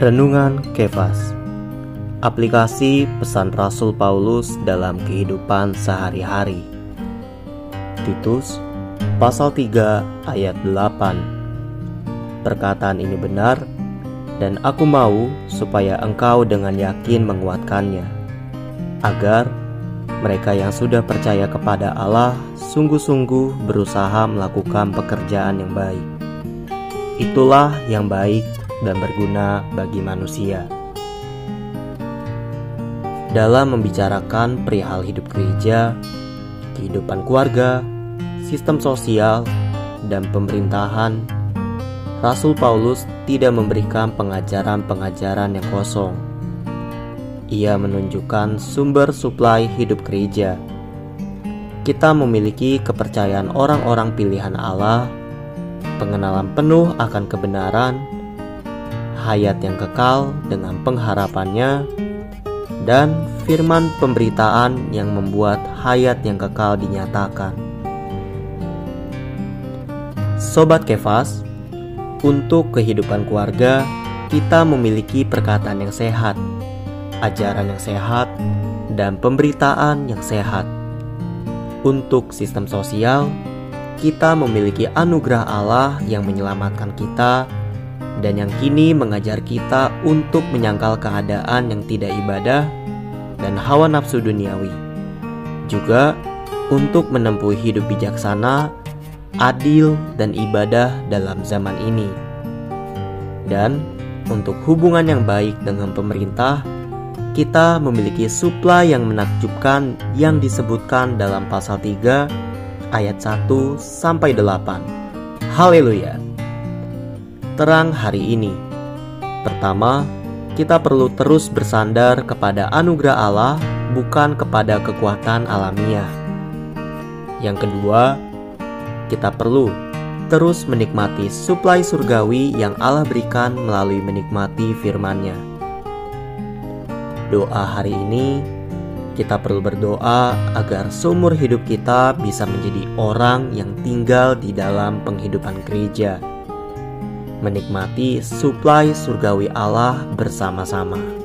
Renungan Kefas. Aplikasi pesan Rasul Paulus dalam kehidupan sehari-hari. Titus pasal 3 ayat 8 Perkataan ini benar dan aku mau supaya engkau dengan yakin menguatkannya agar mereka yang sudah percaya kepada Allah sungguh-sungguh berusaha melakukan pekerjaan yang baik. Itulah yang baik dan berguna bagi manusia. Dalam membicarakan perihal hidup gereja, kehidupan keluarga, sistem sosial, dan pemerintahan, Rasul Paulus tidak memberikan pengajaran-pengajaran yang kosong. Ia menunjukkan sumber suplai hidup gereja. Kita memiliki kepercayaan orang-orang pilihan Allah, pengenalan penuh akan kebenaran, hayat yang kekal dengan pengharapannya, dan firman pemberitaan yang membuat hayat yang kekal dinyatakan. Sobat Kefas, untuk kehidupan keluarga, kita memiliki perkataan yang sehat, ajaran yang sehat, dan pemberitaan yang sehat. Untuk sistem sosial, kita memiliki anugerah Allah yang menyelamatkan kita dan yang kini mengajar kita untuk menyangkal keadaan yang tidak ibadah dan hawa nafsu duniawi. Juga untuk menempuh hidup bijaksana, adil, dan ibadah dalam zaman ini. Dan untuk hubungan yang baik dengan pemerintah, kita memiliki suplai yang menakjubkan yang disebutkan dalam pasal 3 ayat 1 sampai 8. Haleluya terang hari ini. Pertama, kita perlu terus bersandar kepada anugerah Allah, bukan kepada kekuatan alamiah. Yang kedua, kita perlu terus menikmati suplai surgawi yang Allah berikan melalui menikmati firman-Nya. Doa hari ini kita perlu berdoa agar seumur hidup kita bisa menjadi orang yang tinggal di dalam penghidupan gereja menikmati suplai surgawi Allah bersama-sama.